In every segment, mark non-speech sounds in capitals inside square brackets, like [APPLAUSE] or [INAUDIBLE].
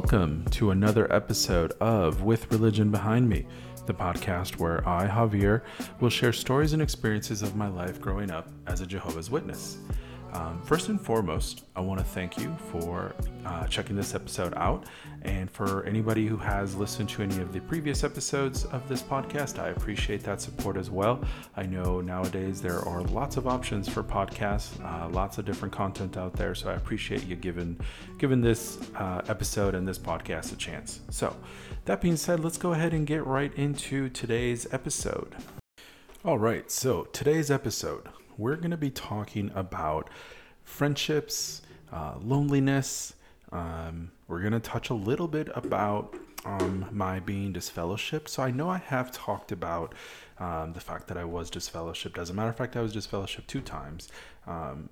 Welcome to another episode of With Religion Behind Me, the podcast where I, Javier, will share stories and experiences of my life growing up as a Jehovah's Witness. Um, first and foremost, I want to thank you for uh, checking this episode out. And for anybody who has listened to any of the previous episodes of this podcast, I appreciate that support as well. I know nowadays there are lots of options for podcasts, uh, lots of different content out there. So I appreciate you giving, giving this uh, episode and this podcast a chance. So, that being said, let's go ahead and get right into today's episode. All right, so today's episode we're going to be talking about friendships, uh, loneliness. Um, we're going to touch a little bit about um, my being disfellowshipped. So I know I have talked about um, the fact that I was disfellowshipped. As a matter of fact, I was disfellowshipped two times. Um,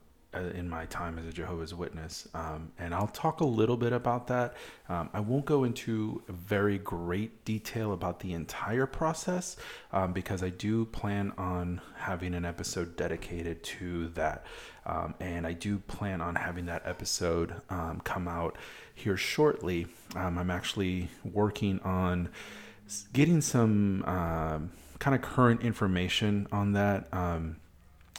in my time as a Jehovah's Witness. Um, and I'll talk a little bit about that. Um, I won't go into very great detail about the entire process um, because I do plan on having an episode dedicated to that. Um, and I do plan on having that episode um, come out here shortly. Um, I'm actually working on getting some kind of current information on that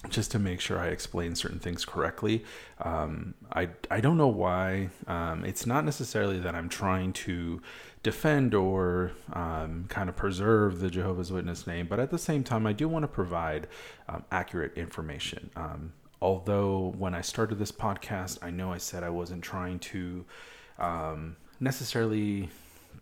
just to make sure I explain certain things correctly. Um, I, I don't know why. Um, it's not necessarily that I'm trying to defend or um, kind of preserve the Jehovah's Witness name, but at the same time, I do want to provide um, accurate information. Um, although when I started this podcast, I know I said I wasn't trying to um, necessarily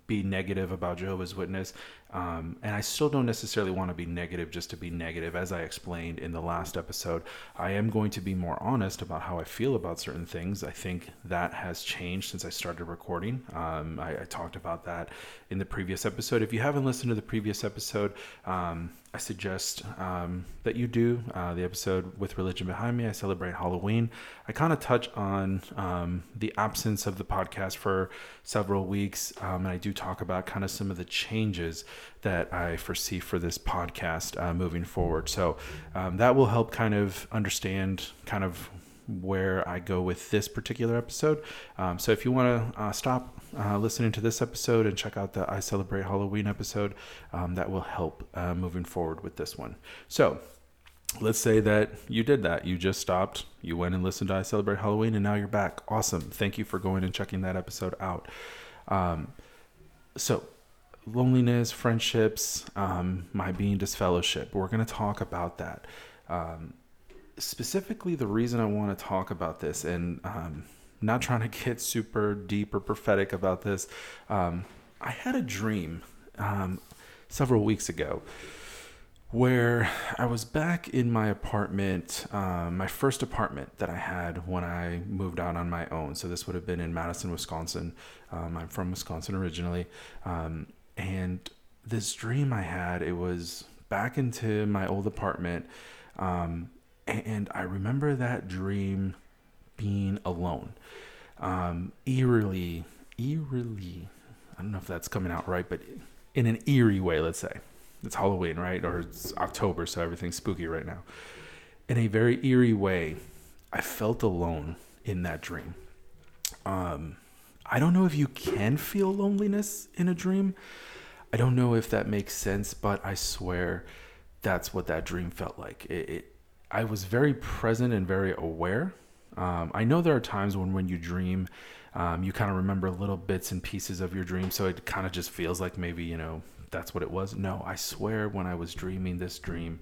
be negative about Jehovah's Witness. Um, and I still don't necessarily want to be negative just to be negative. As I explained in the last episode, I am going to be more honest about how I feel about certain things. I think that has changed since I started recording. Um, I, I, talked about that in the previous episode. If you haven't listened to the previous episode, um, I suggest um, that you do uh, the episode with religion behind me. I celebrate Halloween. I kind of touch on um, the absence of the podcast for several weeks, um, and I do talk about kind of some of the changes that I foresee for this podcast uh, moving forward. So um, that will help kind of understand kind of where I go with this particular episode. Um, so if you want to uh, stop uh, listening to this episode and check out the I Celebrate Halloween episode, um, that will help uh, moving forward with this one. So let's say that you did that. You just stopped, you went and listened to I Celebrate Halloween, and now you're back. Awesome. Thank you for going and checking that episode out. Um, so, loneliness, friendships, um, my being disfellowship. We're going to talk about that. Um, specifically the reason I want to talk about this, and um, not trying to get super deep or prophetic about this, um, I had a dream um, several weeks ago where I was back in my apartment, um, my first apartment that I had when I moved out on my own. So this would have been in Madison, Wisconsin. Um, I'm from Wisconsin originally. Um, and this dream I had, it was back into my old apartment. Um, and I remember that dream being alone. Um, eerily, eerily, I don't know if that's coming out right, but in an eerie way, let's say. It's Halloween, right? Or it's October, so everything's spooky right now. In a very eerie way, I felt alone in that dream. Um, I don't know if you can feel loneliness in a dream. I don't know if that makes sense, but I swear that's what that dream felt like. It, it I was very present and very aware. Um, I know there are times when when you dream, um, you kind of remember little bits and pieces of your dream, so it kind of just feels like maybe you know that's what it was. No, I swear when I was dreaming this dream,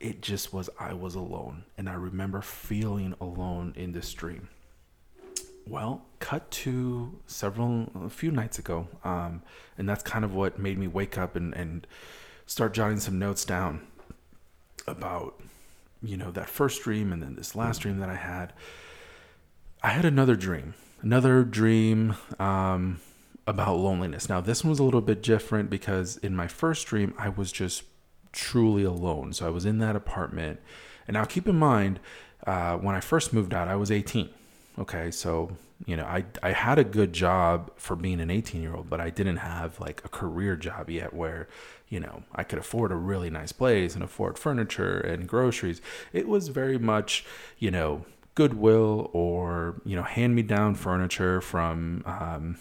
it just was I was alone, and I remember feeling alone in this dream. Well, cut to several a few nights ago, um, and that's kind of what made me wake up and and start jotting some notes down about you know, that first dream and then this last dream that I had, I had another dream, another dream um, about loneliness. Now, this one was a little bit different because in my first dream, I was just truly alone. So I was in that apartment. And now keep in mind, uh, when I first moved out, I was 18. Okay. So, you know, I, I had a good job for being an 18 year old, but I didn't have like a career job yet where you know, I could afford a really nice place and afford furniture and groceries. It was very much, you know, Goodwill or you know hand me down furniture from um,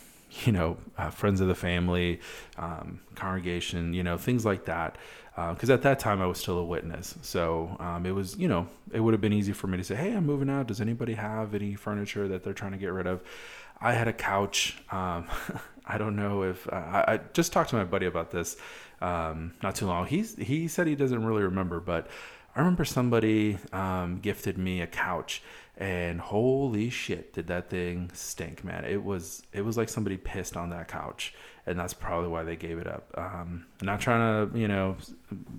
you know uh, friends of the family, um, congregation, you know things like that. Because uh, at that time I was still a witness, so um, it was you know it would have been easy for me to say, hey, I'm moving out. Does anybody have any furniture that they're trying to get rid of? I had a couch. Um, [LAUGHS] I don't know if uh, I, I, just talked to my buddy about this um, not too long. He's he said he doesn't really remember, but I remember somebody um, gifted me a couch, and holy shit, did that thing stink, man! It was it was like somebody pissed on that couch, and that's probably why they gave it up. Um, not trying to you know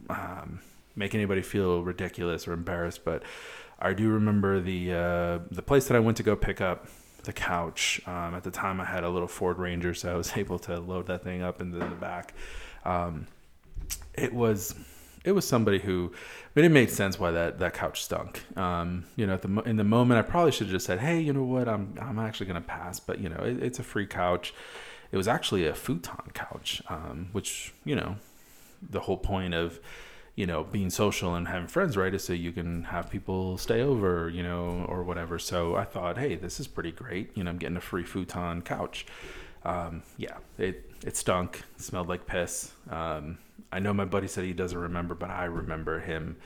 um, make anybody feel ridiculous or embarrassed, but I do remember the uh, the place that I went to go pick up the couch. Um, at the time, I had a little Ford Ranger, so I was [LAUGHS] able to load that thing up into the back. Um, it was it was somebody who, mean, it made sense why that, that couch stunk. Um, you know, the in the moment, I probably should have just said, "Hey, you know what? I'm I'm actually gonna pass." But you know, it, it's a free couch. It was actually a futon couch, um, which you know, the whole point of you know being social and having friends, right, is so you can have people stay over, you know, or whatever. So I thought, hey, this is pretty great. You know, I'm getting a free futon couch. Um, yeah, it it stunk. Smelled like piss. Um, I know my buddy said he doesn't remember, but I remember him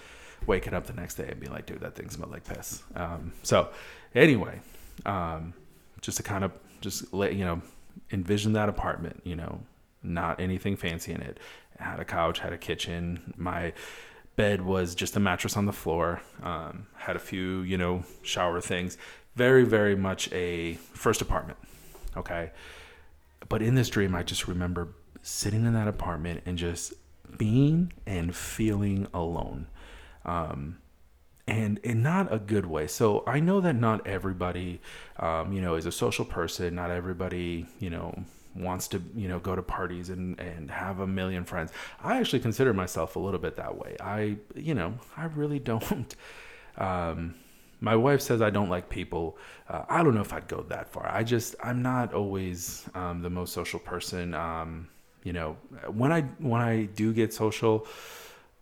waking up the next day and being like, dude, that thing smelled like piss. Um, so anyway, um, just to kind of just let, you know, envision that apartment, you know, not anything fancy in it. it had a couch, had a kitchen. My bed was just a mattress on the floor. Um, had a few, you know, shower things. Very, very much a first apartment. Okay. But in this dream, I just remember sitting in that apartment and just being and feeling alone. Um, and in not a good way. So I know that not everybody, um, you know, is a social person. Not everybody, you know, wants to, you know, go to parties and, and have a million friends. I actually consider myself a little bit that way. I, you know, I really [LAUGHS] don't. Um, my wife says I don't like people. Uh, I don't know if I'd go that far. I just, I'm not always um, the most social person. Um, you know, when I when I do get social,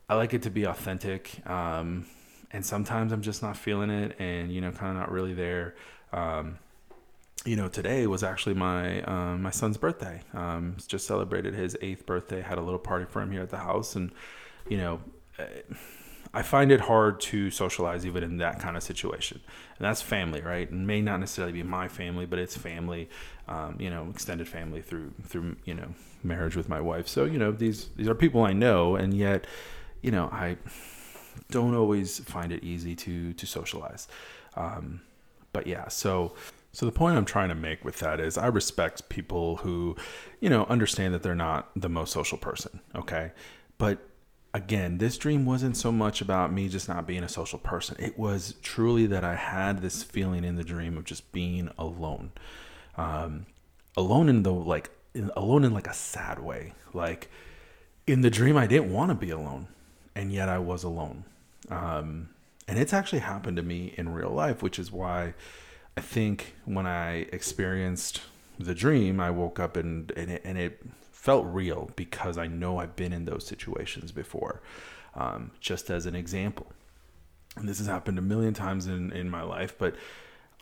I like it to be authentic. Um, and sometimes I'm just not feeling it, and you know, kind of not really there. Um, you know, today was actually my um, my son's birthday. Um, just celebrated his eighth birthday. Had a little party for him here at the house, and you know. I find it hard to socialize even in that kind of situation. And that's family, right? And may not necessarily be my family, but it's family, um, you know, extended family through through you know marriage with my wife. So you know these these are people I know, and yet you know I don't always find it easy to to socialize. Um, but yeah, so so the point I'm trying to make with that is I respect people who, you know, understand that they're not the most social person, okay? But again, this dream wasn't so much about me just not being a social person. It was truly that I had this feeling in the dream of just being alone. Um, alone in the like in, alone in like a sad way. Like in the dream I didn't want to be alone and yet I was alone. Um, and it's actually happened to me in real life, which is why I think when I experienced the dream, I woke up and and it, and it felt real because I know I've been in those situations before. Um, just as an example, and this has happened a million times in, in my life, but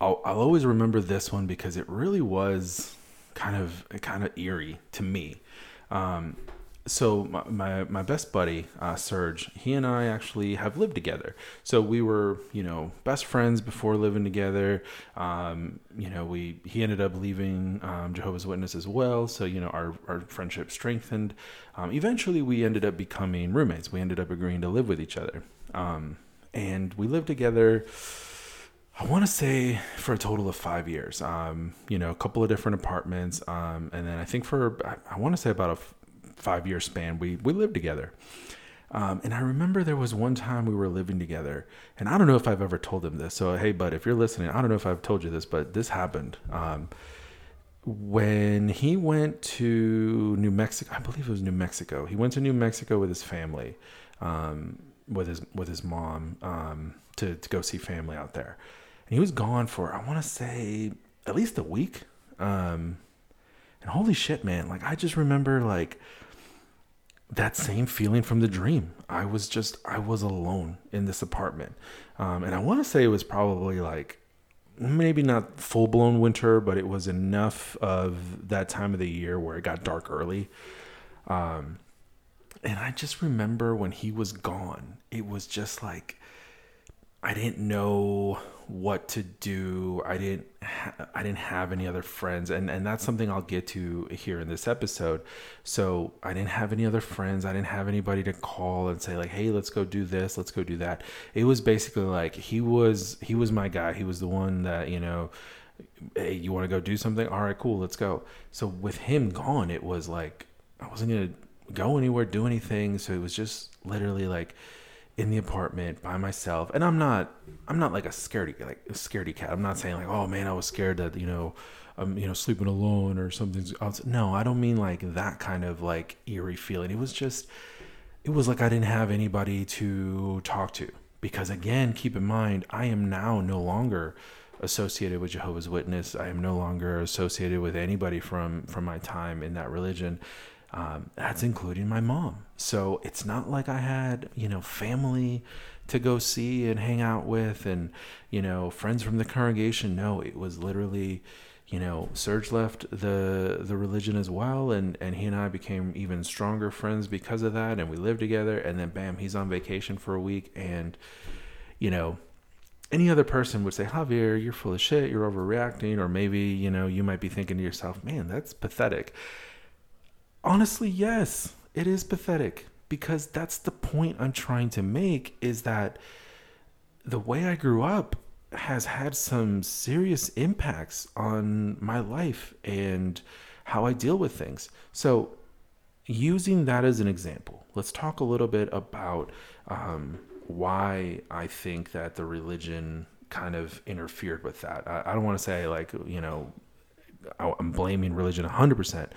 I'll, I'll always remember this one because it really was kind of kind of eerie to me. Um, so my, my, my best buddy uh, Serge, he and I actually have lived together. So we were you know best friends before living together. Um, you know we he ended up leaving um, Jehovah's Witness as well. So you know our our friendship strengthened. Um, eventually we ended up becoming roommates. We ended up agreeing to live with each other, um, and we lived together. I want to say for a total of five years. Um, you know, a couple of different apartments, um, and then I think for I, I want to say about a five year span, we, we lived together. Um, and I remember there was one time we were living together, and I don't know if I've ever told him this. So, hey, bud, if you're listening, I don't know if I've told you this, but this happened. Um, when he went to New Mexico, I believe it was New Mexico. He went to New Mexico with his family, um, with his with his mom, um, to to go see family out there. And he was gone for I want to say at least a week. Um, and holy shit, man! Like I just remember like that same feeling from the dream. I was just I was alone in this apartment, um, and I want to say it was probably like maybe not full blown winter, but it was enough of that time of the year where it got dark early. Um, and I just remember when he was gone, it was just like I didn't know what to do. I didn't ha- I didn't have any other friends and and that's something I'll get to here in this episode. So, I didn't have any other friends. I didn't have anybody to call and say like, "Hey, let's go do this, let's go do that." It was basically like he was he was my guy. He was the one that, you know, hey, you want to go do something? All right, cool, let's go. So with him gone, it was like I wasn't going to go anywhere, do anything. So it was just literally like in the apartment by myself. And i'm not i'm not like a scaredy like a scaredy cat. I'm not saying like oh man i was scared that you know i'm you know sleeping alone or something no i don't mean like that kind of like eerie feeling. It was just it was like i didn't have anybody to talk to. Because again keep in mind i am now no longer associated with jehovah's witness. I am no longer associated with anybody from from my time in that religion. Um, that's including my mom. So it's not like I had, you know, family to go see and hang out with and, you know, friends from the congregation. No, it was literally, you know, Serge left the the religion as well and and he and I became even stronger friends because of that and we lived together and then bam, he's on vacation for a week and you know, any other person would say, Javier, you're full of shit, you're overreacting, or maybe, you know, you might be thinking to yourself, man, that's pathetic. Honestly, yes, it is pathetic because that's the point I'm trying to make is that the way I grew up has had some serious impacts on my life and how I deal with things. So, using that as an example, let's talk a little bit about um, why I think that the religion kind of interfered with that. I, I don't want to say, like, you know, I'm blaming religion 100%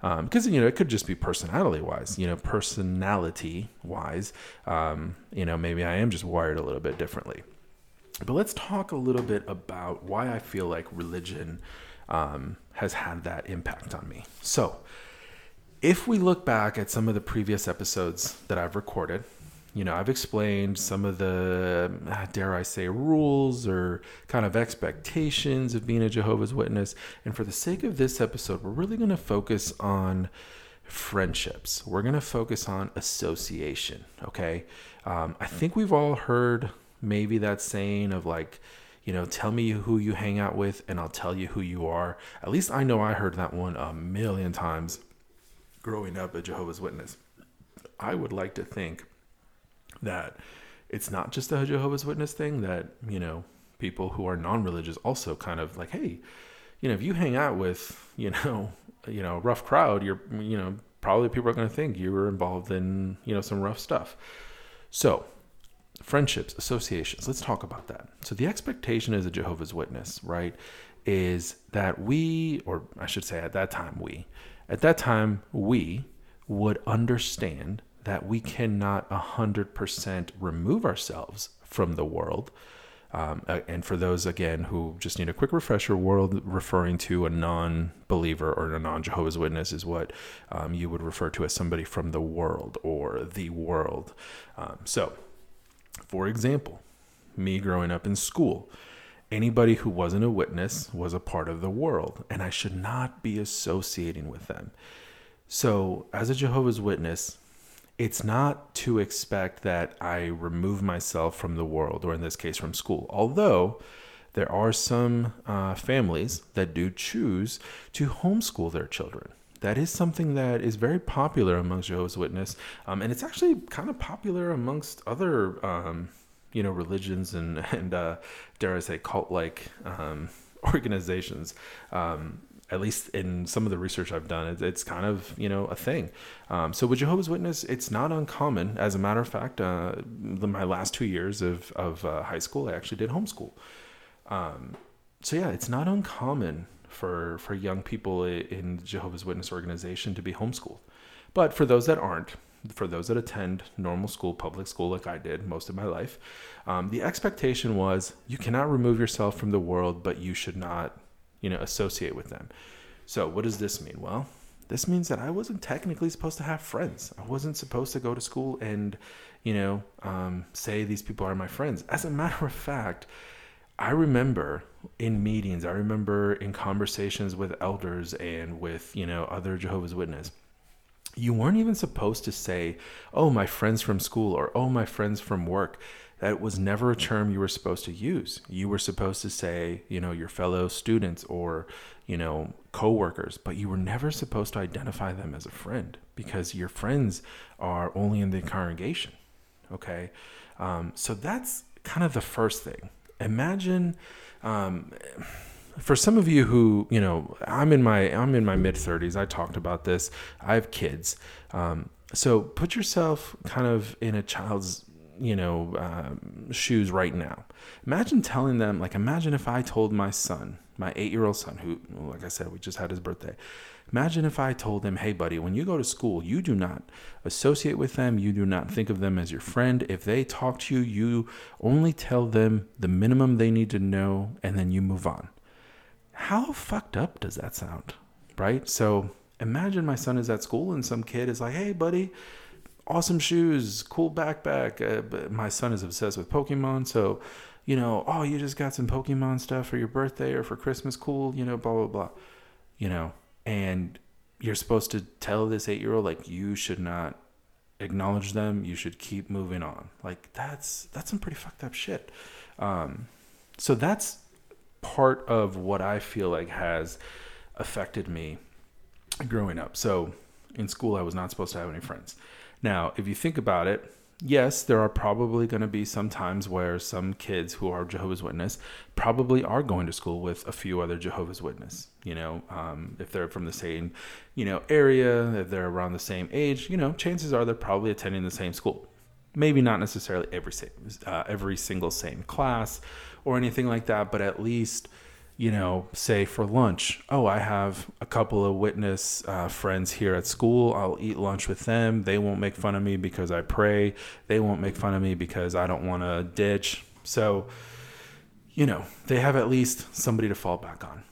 because um, you know it could just be personality wise you know personality wise um, you know maybe i am just wired a little bit differently. But let's talk a little bit about why i feel like religion um, has had that impact on me. So if we look back at some of the previous episodes that i've recorded you know, I've explained some of the, uh, dare I say, rules or kind of expectations of being a Jehovah's Witness. And for the sake of this episode, we're really going to focus on friendships. We're going to focus on association. Okay. Um, I think we've all heard maybe that saying of like, you know, tell me who you hang out with and I'll tell you who you are. At least I know I heard that one a million times growing up a Jehovah's Witness. I would like to think that it's not just a Jehovah's Witness thing that, you know, people who are non-religious also kind of like, hey, you know, if you hang out with, you know, [LAUGHS] you know, rough crowd, you're, you know, probably people are going to think you were involved in, you know, some rough stuff. So, friendships, associations, let's talk about that. So, the expectation as a Jehovah's Witness, right, is that we, or I should say at that time, we, at that time, we would understand that we cannot 100% remove ourselves from the world. Um, and for those, again, who just need a quick refresher, world referring to a non believer or a non Jehovah's Witness is what um, you would refer to as somebody from the world or the world. Um, so, for example, me growing up in school, anybody who wasn't a witness was a part of the world, and I should not be associating with them. So, as a Jehovah's Witness, it's not to expect that I remove myself from the world, or in this case, from school. Although there are some uh, families that do choose to homeschool their children. That is something that is very popular amongst Jehovah's Witness, um, and it's actually kind of popular amongst other, um, you know, religions and [LAUGHS] and uh, dare I say cult-like um, [LAUGHS] organizations. Um, at least in some of the research I've done, it's, kind of you know a thing. Um, so with Jehovah's Witness, it's not uncommon. As a matter of fact, uh, my last two years of of uh, high school, I actually did homeschool. Um, so yeah, it's not uncommon for for young people in Jehovah's Witness organization to be homeschooled. But for those that aren't, for those that attend normal school, public school, like I did most of my life, um, the expectation was you cannot remove yourself from the world, but you should not you know, associate with them. So, what does this mean? Well, this means that I wasn't technically supposed to have friends. I wasn't supposed to go to school and, you know, um, say these people are my friends. As a matter of fact, I remember in meetings, I remember in conversations with elders and with, you know, other Jehovah's Witness, you weren't even supposed to say, oh, my friends from school or oh, my friends from work. That was never a term you were supposed to use. You were supposed to say, you know, your fellow students or, you know, coworkers, but you were never supposed to identify them as a friend because your friends are only in the congregation. Okay. Um, so that's kind of the first thing. Imagine, um, for some of you who you know i'm in my i'm in my mid 30s i talked about this i have kids um, so put yourself kind of in a child's you know um, shoes right now imagine telling them like imagine if i told my son my eight year old son who like i said we just had his birthday imagine if i told him hey buddy when you go to school you do not associate with them you do not think of them as your friend if they talk to you you only tell them the minimum they need to know and then you move on how fucked up does that sound? Right? So imagine my son is at school and some kid is like, hey, buddy, awesome shoes, cool backpack. Uh, my son is obsessed with Pokemon. So, you know, oh, you just got some Pokemon stuff for your birthday or for Christmas. Cool, you know, blah, blah, blah. You know, and you're supposed to tell this eight year old, like, you should not acknowledge them. You should keep moving on. Like, that's, that's some pretty fucked up shit. Um, so that's part of what I feel like has affected me growing up. So in school, I was not supposed to have any friends. Now, if you think about it, yes, there are probably going to be some times where some kids who are Jehovah's Witness probably are going to school with a few other Jehovah's Witness. You know, um, if they're from the same, you know, area, if they're around the same age, you know, chances are they're probably attending the same school. Maybe not necessarily every same, uh, every single same class, or anything like that, but at least, you know, say for lunch, oh, I have a couple of witness uh, friends here at school. I'll eat lunch with them. They won't make fun of me because I pray. They won't make fun of me because I don't want to ditch. So, you know, they have at least somebody to fall back on.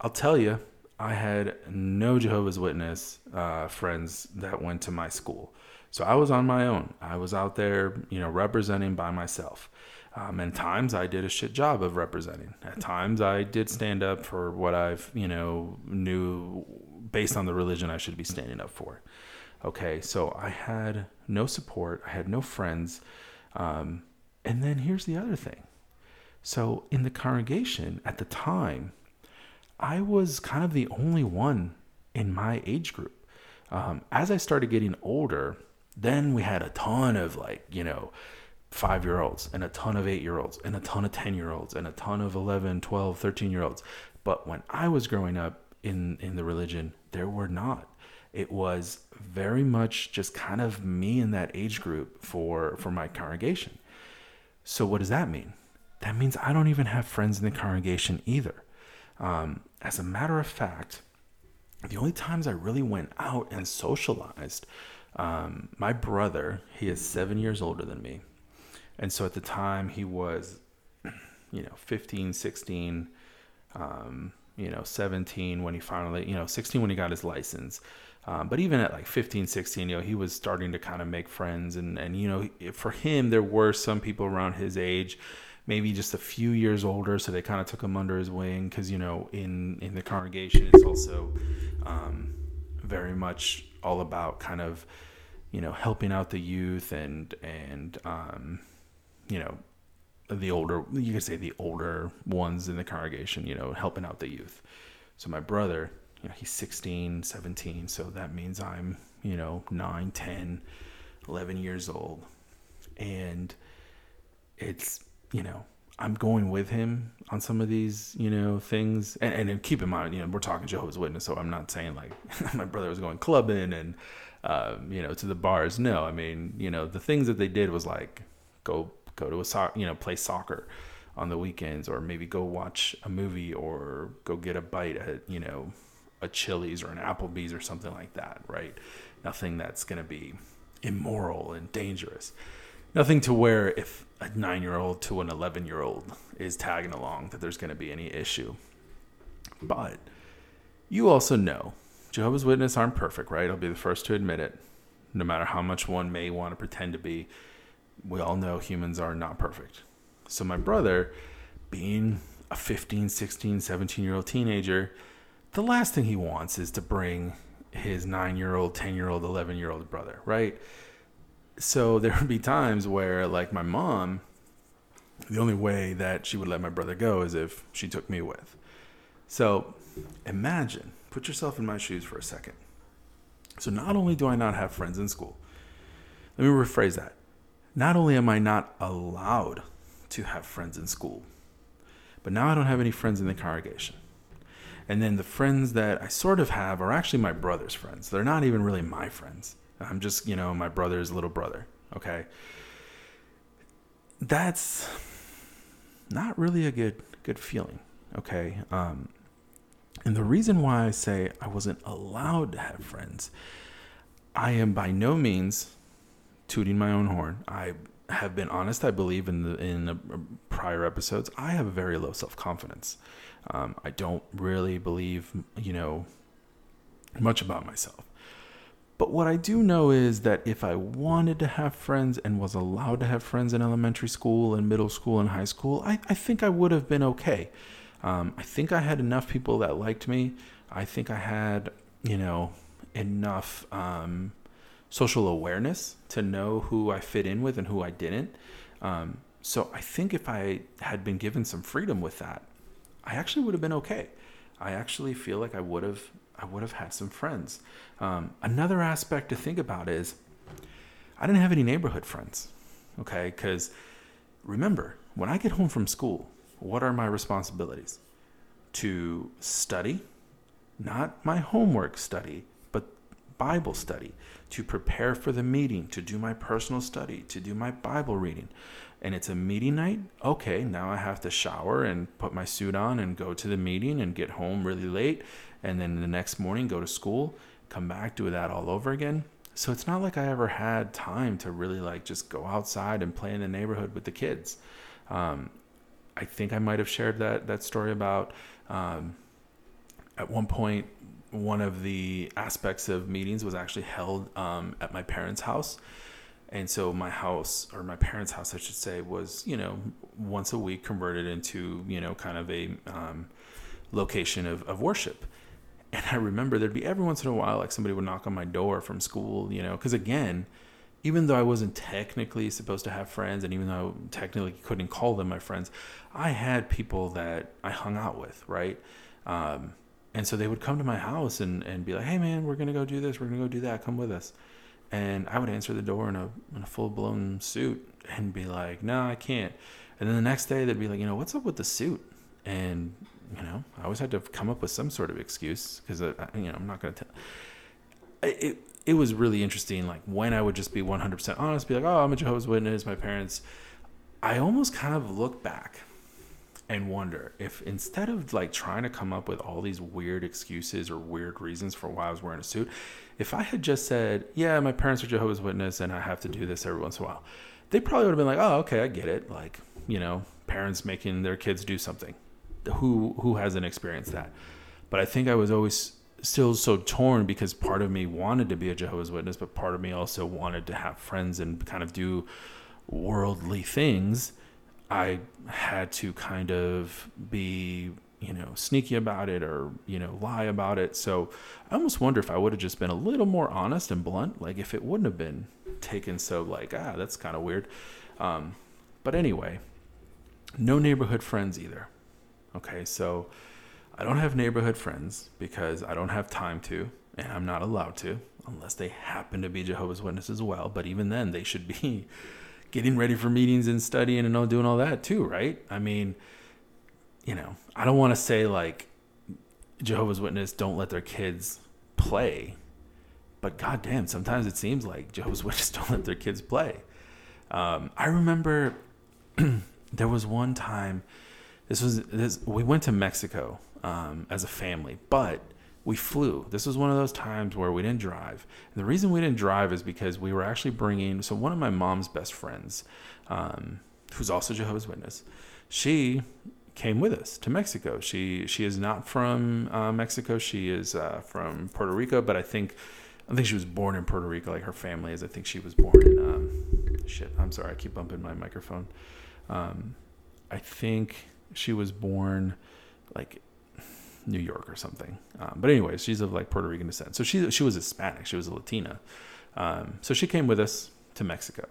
I'll tell you, I had no Jehovah's Witness uh, friends that went to my school. So I was on my own. I was out there, you know, representing by myself. Um, and times I did a shit job of representing. At times I did stand up for what I've, you know, knew based on the religion I should be standing up for. Okay, so I had no support, I had no friends. Um, and then here's the other thing. So in the congregation at the time, I was kind of the only one in my age group. Um, as I started getting older, then we had a ton of like, you know, five year olds and a ton of eight year olds and a ton of 10 year olds and a ton of 11, 12, 13 year olds. But when I was growing up in, in the religion, there were not. It was very much just kind of me in that age group for, for my congregation. So, what does that mean? That means I don't even have friends in the congregation either. Um, as a matter of fact, the only times I really went out and socialized, um, my brother, he is seven years older than me. And so at the time he was, you know, 15, 16, um, you know, 17 when he finally, you know, 16 when he got his license. Um, but even at like 15, 16, you know, he was starting to kind of make friends. And, and, you know, for him, there were some people around his age, maybe just a few years older. So they kind of took him under his wing because, you know, in, in the congregation, it's also um, very much all about kind of, you know, helping out the youth and, and, um, you know, the older, you could say the older ones in the congregation, you know, helping out the youth. So my brother, you know, he's 16, 17. So that means I'm, you know, 9, 10, 11 years old. And it's, you know, I'm going with him on some of these, you know, things. And, and keep in mind, you know, we're talking Jehovah's Witness, so I'm not saying like [LAUGHS] my brother was going clubbing and, uh, you know, to the bars. No, I mean, you know, the things that they did was like go go to a so- you know play soccer on the weekends or maybe go watch a movie or go get a bite at you know a Chili's or an Applebee's or something like that, right? Nothing that's going to be immoral and dangerous. Nothing to where if a 9-year-old to an 11-year-old is tagging along that there's going to be any issue. But you also know Jehovah's Witnesses aren't perfect, right? I'll be the first to admit it. No matter how much one may want to pretend to be, we all know humans are not perfect. So my brother being a 15, 16, 17 year old teenager, the last thing he wants is to bring his nine year old, 10 year old, 11 year old brother, right? So there would be times where, like, my mom, the only way that she would let my brother go is if she took me with. So imagine, put yourself in my shoes for a second. So not only do I not have friends in school, let me rephrase that. Not only am I not allowed to have friends in school, but now I don't have any friends in the congregation. And then the friends that I sort of have are actually my brother's friends. They're not even really my friends. I'm just, you know, my brother's little brother. Okay. That's not really a good good feeling. Okay. Um, and the reason why I say I wasn't allowed to have friends, I am by no means tooting my own horn. I have been honest. I believe in the in the prior episodes. I have a very low self confidence. Um, I don't really believe, you know, much about myself. But what I do know is that if I wanted to have friends and was allowed to have friends in elementary school and middle school and high school, I, I think I would have been okay. Um, I think I had enough people that liked me. I think I had, you know, enough um, social awareness to know who I fit in with and who I didn't. Um, so I think if I had been given some freedom with that, I actually would have been okay. I actually feel like I would have I would have had some friends. Um, another aspect to think about is I didn't have any neighborhood friends. Okay, because remember when I get home from school, what are my responsibilities? To study, not my homework study, Bible study, to prepare for the meeting, to do my personal study, to do my Bible reading. And it's a meeting night. Okay, now I have to shower and put my suit on and go to the meeting and get home really late. And then the next morning go to school, come back, do that all over again. So it's not like I ever had time to really like just go outside and play in the neighborhood with the kids. Um, I think I might have shared that that story about um, at one point one of the aspects of meetings was actually held um, at my parents' house. And so my house, or my parents' house, I should say, was you know once a week converted into you know kind of a um, location of, of worship. And I remember there'd be every once in a while like somebody would knock on my door from school, you know, because again, even though I wasn't technically supposed to have friends, and even though I technically couldn't call them my friends, I had people that I hung out with, right? Um, and so they would come to my house and, and be like, hey, man, we're going to go do this. We're going to go do that. Come with us. And I would answer the door in a, in a full blown suit and be like, no, I can't. And then the next day they'd be like, you know, what's up with the suit? And, you know, I always had to come up with some sort of excuse because, you know, I'm not going to tell. It, it was really interesting. Like when I would just be 100% honest, be like, oh, I'm a Jehovah's Witness, my parents. I almost kind of look back and wonder if instead of like trying to come up with all these weird excuses or weird reasons for why I was wearing a suit, if I had just said, yeah, my parents are Jehovah's Witness and I have to do this every once in a while, they probably would have been like, oh, okay, I get it. Like, you know, parents making their kids do something. Who who hasn't experienced that? But I think I was always still so torn because part of me wanted to be a Jehovah's Witness, but part of me also wanted to have friends and kind of do worldly things. I had to kind of be, you know, sneaky about it or, you know, lie about it. So I almost wonder if I would have just been a little more honest and blunt, like if it wouldn't have been taken so like, ah, that's kind of weird. Um, but anyway, no neighborhood friends either. Okay, so I don't have neighborhood friends because I don't have time to, and I'm not allowed to, unless they happen to be Jehovah's Witnesses as well. But even then, they should be [LAUGHS] getting ready for meetings and studying and all doing all that too, right? I mean, you know, I don't want to say like Jehovah's Witness don't let their kids play, but goddamn, sometimes it seems like Jehovah's [LAUGHS] Witness don't let their kids play. Um, I remember [CLEARS THROAT] there was one time. This was this. We went to Mexico um, as a family, but we flew. This was one of those times where we didn't drive. And the reason we didn't drive is because we were actually bringing, so one of my mom's best friends, um, who's also Jehovah's Witness, she came with us to Mexico. She she is not from uh, Mexico. She is uh, from Puerto Rico, but I think I think she was born in Puerto Rico, like her family is. I think she was born in um, shit. I'm sorry, I keep bumping my microphone. Um, I think she was born like New York or something. Um, but anyways, she's of like Puerto Rican descent. So she she was Hispanic. She was a Latina. Um, so she came with us to Mexico,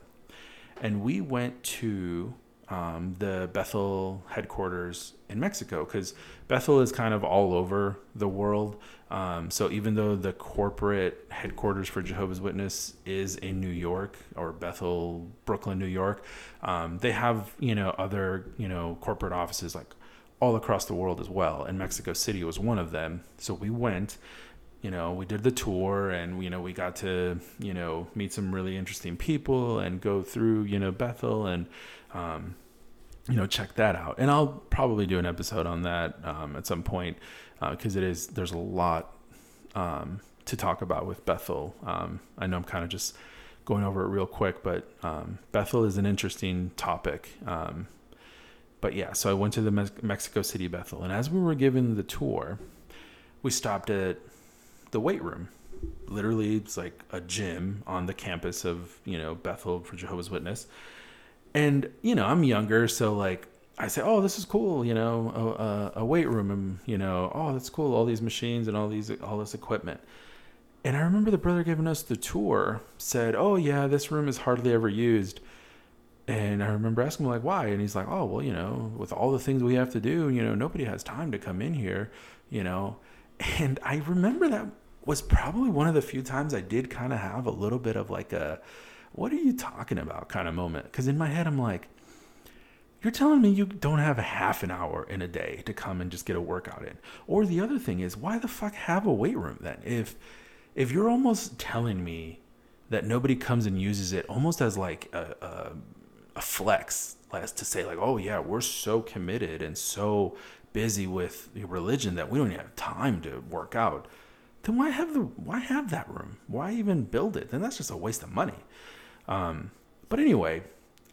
and we went to um, the Bethel headquarters in Mexico because Bethel is kind of all over the world. Um, so even though the corporate headquarters for Jehovah's Witness is in New York or Bethel, Brooklyn, New York, um, they have you know other you know corporate offices like all across the world as well. And Mexico City was one of them. So we went. You know, we did the tour, and you know, we got to you know meet some really interesting people and go through you know Bethel and um, you know check that out. And I'll probably do an episode on that um, at some point because uh, it is there's a lot um, to talk about with Bethel. Um, I know I'm kind of just going over it real quick, but um, Bethel is an interesting topic. Um, but yeah, so I went to the Me- Mexico City Bethel, and as we were given the tour, we stopped at the weight room. Literally, it's like a gym on the campus of you know Bethel for Jehovah's Witness, and you know I'm younger, so like I say, oh, this is cool, you know, a, a, weight room, and you know, oh, that's cool, all these machines and all these all this equipment. And I remember the brother giving us the tour said, oh yeah, this room is hardly ever used. And I remember asking him like, why? And he's like, oh well, you know, with all the things we have to do, you know, nobody has time to come in here, you know. And I remember that was probably one of the few times I did kind of have a little bit of like a, what are you talking about kind of moment? Because in my head, I'm like you're telling me you don't have half an hour in a day to come and just get a workout in. Or the other thing is, why the fuck have a weight room then? If if you're almost telling me that nobody comes and uses it almost as like a, a, a flex, as to say like, oh yeah, we're so committed and so busy with religion that we don't even have time to work out. Then why have the why have that room? Why even build it? Then that's just a waste of money. Um, but anyway,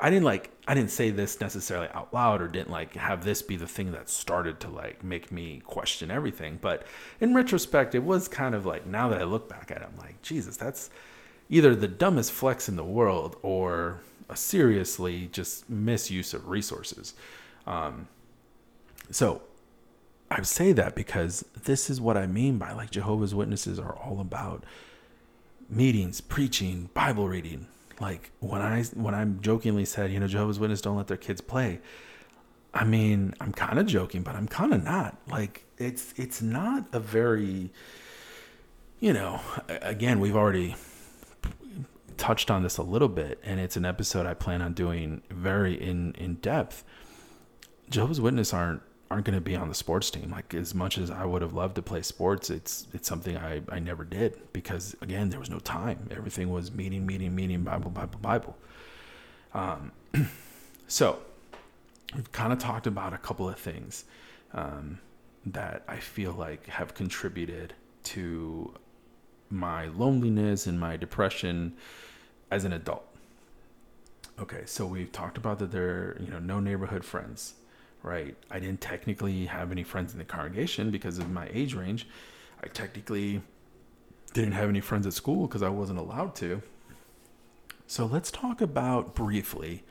I didn't like I didn't say this necessarily out loud or didn't like have this be the thing that started to like make me question everything. But in retrospect, it was kind of like now that I look back at it, I'm like, Jesus, that's either the dumbest flex in the world or a seriously just misuse of resources. Um, so I say that because this is what I mean by like Jehovah's Witnesses are all about meetings, preaching, Bible reading, like when I when I'm jokingly said, you know, Jehovah's Witnesses don't let their kids play. I mean, I'm kind of joking, but I'm kind of not. Like it's it's not a very you know, again, we've already touched on this a little bit and it's an episode I plan on doing very in in depth. Jehovah's Witnesses aren't aren't going to be on the sports team. Like as much as I would have loved to play sports, it's it's something I I never did because again there was no time. Everything was meeting, meeting, meeting, Bible, Bible, Bible. Um, [CLEARS THROAT] so we've kind of talked about a couple of things um, that I feel like have contributed to my loneliness and my depression as an adult. Okay, so we've talked about that there you know, no neighborhood friends right? I didn't technically have any friends in the congregation because of my age range. I technically didn't have any friends at school because I wasn't allowed to. So let's talk about briefly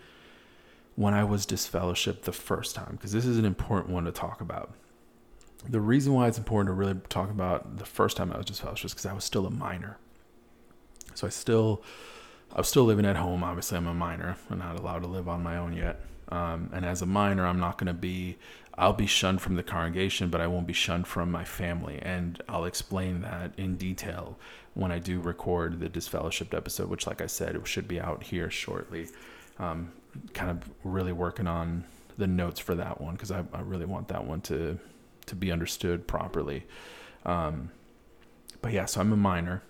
when I was disfellowshipped the first time, because this is an important one to talk about. The reason why it's important to really talk about the first time I was disfellowshipped is because I was still a minor. So I still, I was still living at home. Obviously, I'm a minor. I'm not allowed to live on my own yet. Um, and as a minor, I'm not going to be, I'll be shunned from the congregation, but I won't be shunned from my family. And I'll explain that in detail when I do record the disfellowshipped episode, which, like I said, it should be out here shortly. Um, kind of really working on the notes for that one because I, I, really want that one to to be understood properly. Um, but yeah, so I'm a minor.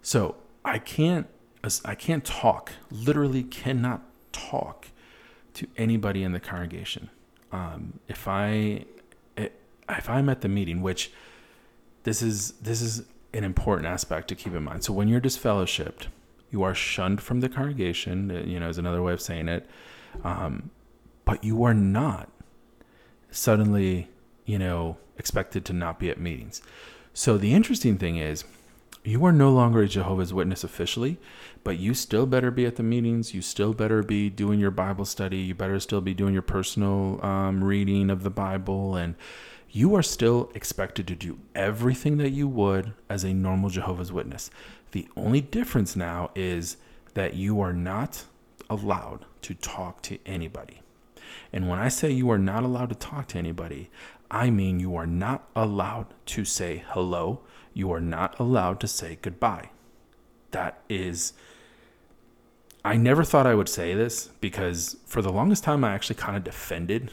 So I can't I can't talk. Literally cannot talk to anybody in the congregation. Um, if I if I'm at the meeting, which this is this is an important aspect to keep in mind. So when you're disfellowshipped, you are shunned from the congregation. Uh, you know, is another way of saying it. Um, but you are not suddenly, you know, expected to not be at meetings. So the interesting thing is, you are no longer a Jehovah's Witness officially, but you still better be at the meetings. You still better be doing your Bible study. You better still be doing your personal um, reading of the Bible. And you are still expected to do everything that you would as a normal Jehovah's Witness. The only difference now is that you are not allowed to talk to anybody. And when I say you are not allowed to talk to anybody, I mean you are not allowed to say hello. You are not allowed to say goodbye. That is. I never thought I would say this because for the longest time I actually kind of defended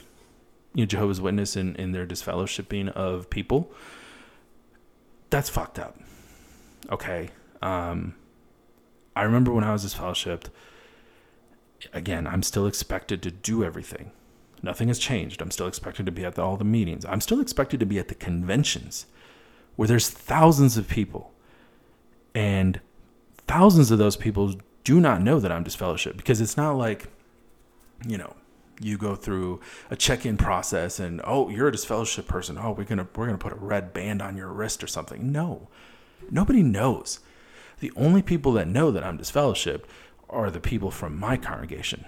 you know, Jehovah's Witness in, in their disfellowshipping of people. That's fucked up. Okay. Um, I remember when I was disfellowshipped, again, I'm still expected to do everything. Nothing has changed. I'm still expected to be at the, all the meetings. I'm still expected to be at the conventions where there's thousands of people. And thousands of those people do not know that I'm disfellowship because it's not like, you know, you go through a check-in process and oh, you're a disfellowship person. Oh, we're gonna we're gonna put a red band on your wrist or something. No. Nobody knows. The only people that know that I'm disfellowshipped are the people from my congregation.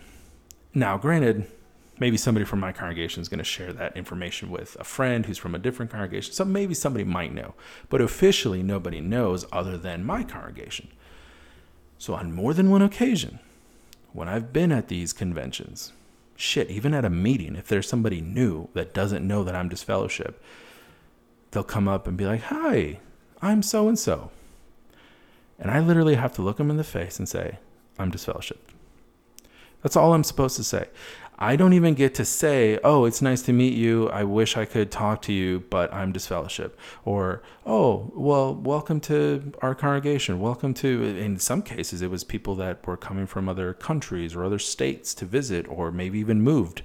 Now, granted, maybe somebody from my congregation is going to share that information with a friend who's from a different congregation. So maybe somebody might know, but officially nobody knows other than my congregation. So on more than one occasion, when I've been at these conventions, shit, even at a meeting, if there's somebody new that doesn't know that I'm disfellowship, they'll come up and be like, "Hi, I'm so and so," and I literally have to look them in the face and say, "I'm disfellowshipped." That's all I'm supposed to say. I don't even get to say, "Oh, it's nice to meet you. I wish I could talk to you, but I'm disfellowship." Or, "Oh, well, welcome to our congregation. Welcome to." In some cases, it was people that were coming from other countries or other states to visit, or maybe even moved.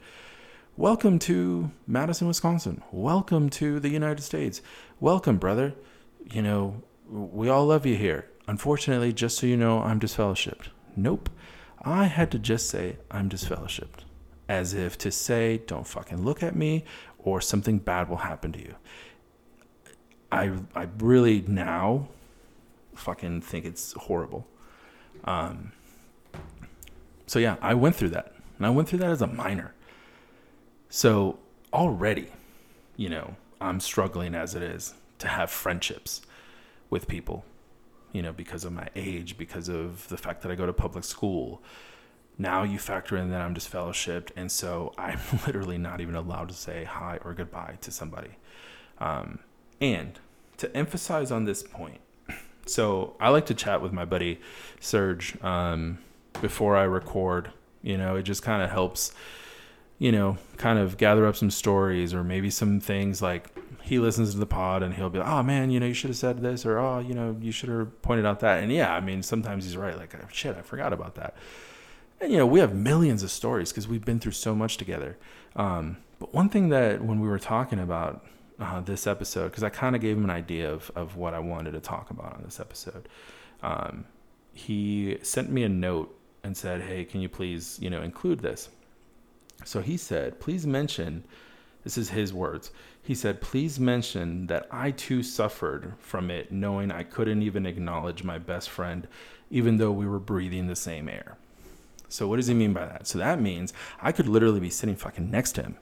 Welcome to Madison, Wisconsin. Welcome to the United States. Welcome, brother. You know, we all love you here. Unfortunately, just so you know, I'm disfellowshipped. Nope. I had to just say I'm disfellowshipped as if to say, don't fucking look at me or something bad will happen to you. I, I really now fucking think it's horrible. Um, so yeah, I went through that. And I went through that as a minor. So already, you know, I'm struggling as it is to have friendships with people, you know, because of my age, because of the fact that I go to public school, now you factor in that I'm just disfellowshipped, and so I'm [LAUGHS] literally not even allowed to say hi or goodbye to somebody. Um, and to emphasize on this point, [CLEARS THROAT] so I like to chat with my buddy Serge um, before I record. You know, it just kind of helps, you know, kind of gather up some stories or maybe some things like he listens to the pod and he'll be like, oh man, you know, you should have said this or oh, you know, you should have pointed out that. And yeah, I mean, sometimes he's right. Like, shit, I forgot about that and you know we have millions of stories because we've been through so much together um, but one thing that when we were talking about uh, this episode because i kind of gave him an idea of, of what i wanted to talk about on this episode um, he sent me a note and said hey can you please you know include this so he said please mention this is his words he said please mention that i too suffered from it knowing i couldn't even acknowledge my best friend even though we were breathing the same air so what does he mean by that? So that means I could literally be sitting fucking next to him.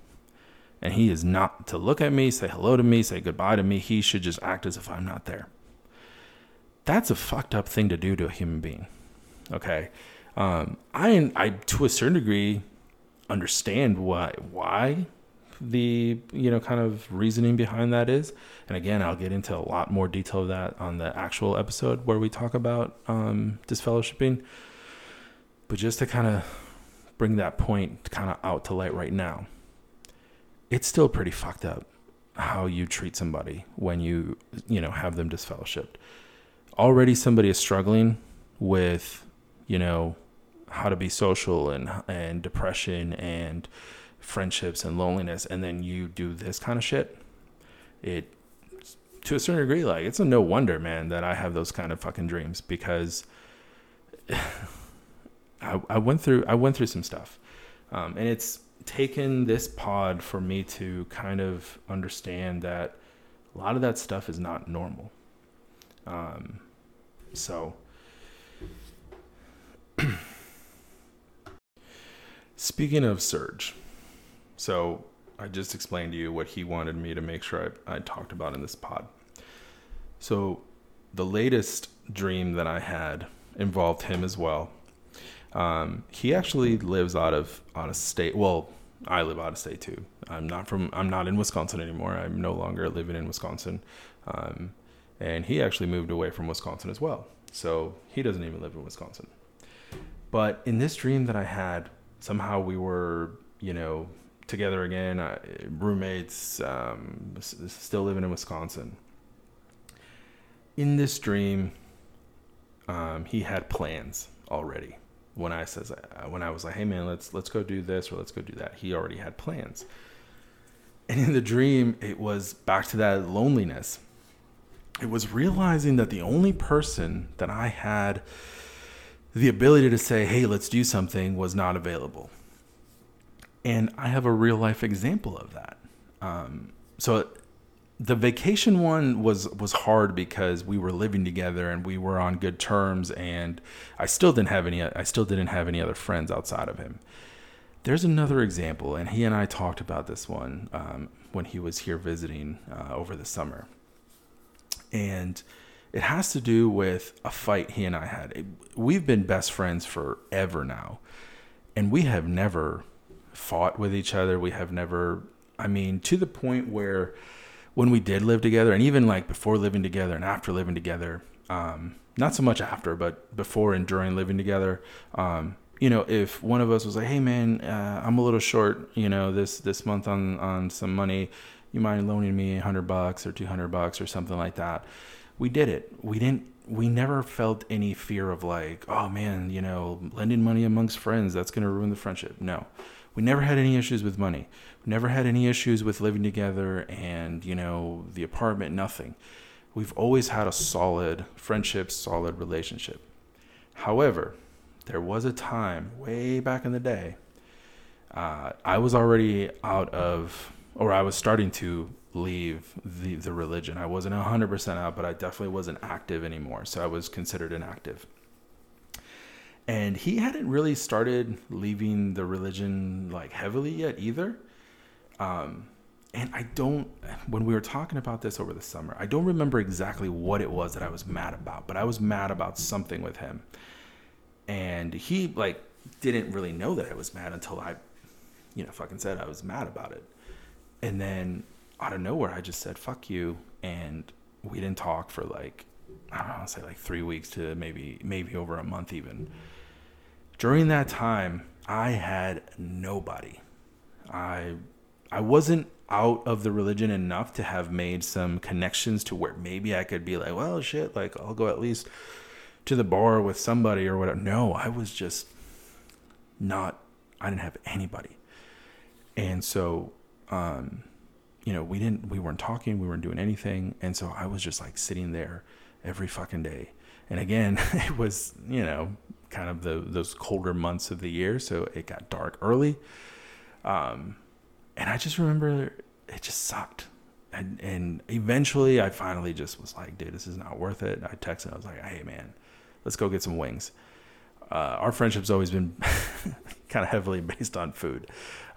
And he is not to look at me, say hello to me, say goodbye to me. He should just act as if I'm not there. That's a fucked up thing to do to a human being. Okay. Um, I, I, to a certain degree, understand why, why the, you know, kind of reasoning behind that is. And again, I'll get into a lot more detail of that on the actual episode where we talk about um, disfellowshipping. But just to kind of bring that point kind of out to light right now, it's still pretty fucked up how you treat somebody when you, you know, have them disfellowshipped. Already somebody is struggling with, you know, how to be social and and depression and friendships and loneliness and then you do this kind of shit. It to a certain degree like it's a no wonder, man, that I have those kind of fucking dreams because [LAUGHS] I, I went through I went through some stuff, um, and it's taken this pod for me to kind of understand that a lot of that stuff is not normal. Um, So, [CLEARS THROAT] speaking of Serge, so I just explained to you what he wanted me to make sure I, I talked about in this pod. So, the latest dream that I had involved him as well. Um, he actually lives out of out of state. Well, I live out of state too. I'm not from. I'm not in Wisconsin anymore. I'm no longer living in Wisconsin, um, and he actually moved away from Wisconsin as well. So he doesn't even live in Wisconsin. But in this dream that I had, somehow we were, you know, together again, uh, roommates, um, still living in Wisconsin. In this dream, um, he had plans already. When I says uh, when I was like, "Hey man, let's let's go do this or let's go do that," he already had plans. And in the dream, it was back to that loneliness. It was realizing that the only person that I had the ability to say, "Hey, let's do something," was not available. And I have a real life example of that. Um, so the vacation one was was hard because we were living together and we were on good terms and I still didn't have any I still didn't have any other friends outside of him. There's another example, and he and I talked about this one um, when he was here visiting uh, over the summer, and it has to do with a fight he and I had. We've been best friends forever now, and we have never fought with each other. We have never, I mean, to the point where when we did live together, and even like before living together and after living together, um, not so much after, but before and during living together, um, you know, if one of us was like, "Hey, man, uh, I'm a little short, you know, this this month on on some money, you mind loaning me a hundred bucks or two hundred bucks or something like that?" We did it. We didn't. We never felt any fear of like, "Oh man, you know, lending money amongst friends that's going to ruin the friendship." No, we never had any issues with money. We never had any issues with living together and, you know, the apartment, nothing. We've always had a solid friendship, solid relationship. However, there was a time way back in the day, uh, I was already out of, or I was starting to leave the, the religion. I wasn't 100% out, but I definitely wasn't active anymore. So I was considered inactive and he hadn't really started leaving the religion like heavily yet either. Um, and i don't when we were talking about this over the summer i don't remember exactly what it was that i was mad about but i was mad about something with him. And he like didn't really know that i was mad until i you know fucking said i was mad about it. And then out of nowhere i just said fuck you. And we didn't talk for like I don't know, say like three weeks to maybe maybe over a month even during that time, I had nobody. I I wasn't out of the religion enough to have made some connections to where maybe I could be like, well, shit, like I'll go at least to the bar with somebody or whatever. No, I was just not. I didn't have anybody, and so, um, you know, we didn't. We weren't talking. We weren't doing anything, and so I was just like sitting there every fucking day. And again, [LAUGHS] it was you know kind of the those colder months of the year, so it got dark early. Um, and I just remember it just sucked. And, and eventually, I finally just was like, dude, this is not worth it. I texted, I was like, hey, man, let's go get some wings. Uh, our friendship's always been [LAUGHS] kind of heavily based on food.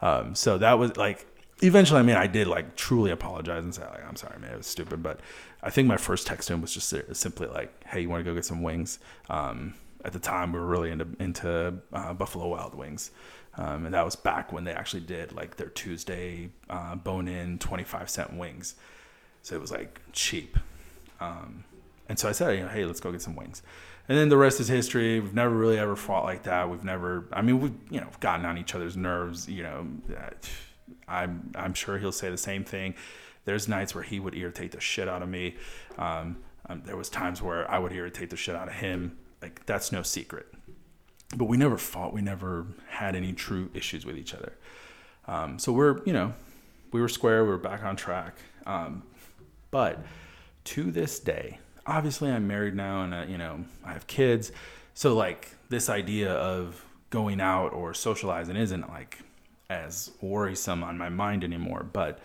Um, so that was like, eventually, I mean, I did like truly apologize and say, like, I'm sorry, man, it was stupid. But I think my first text to him was just simply like, hey, you want to go get some wings? Um, at the time we were really into into uh, Buffalo Wild Wings, um, and that was back when they actually did like their Tuesday uh, bone in twenty five cent wings, so it was like cheap. Um, and so I said, you know, hey, let's go get some wings. And then the rest is history. We've never really ever fought like that. We've never, I mean, we've you know gotten on each other's nerves. You know, I'm I'm sure he'll say the same thing. There's nights where he would irritate the shit out of me. Um, um, there was times where I would irritate the shit out of him like that's no secret. But we never fought. We never had any true issues with each other. Um, so we're you know we were square. We were back on track. Um, but to this day, obviously I'm married now, and you know I have kids. So like this idea of going out or socializing isn't like as worrisome on my mind anymore. But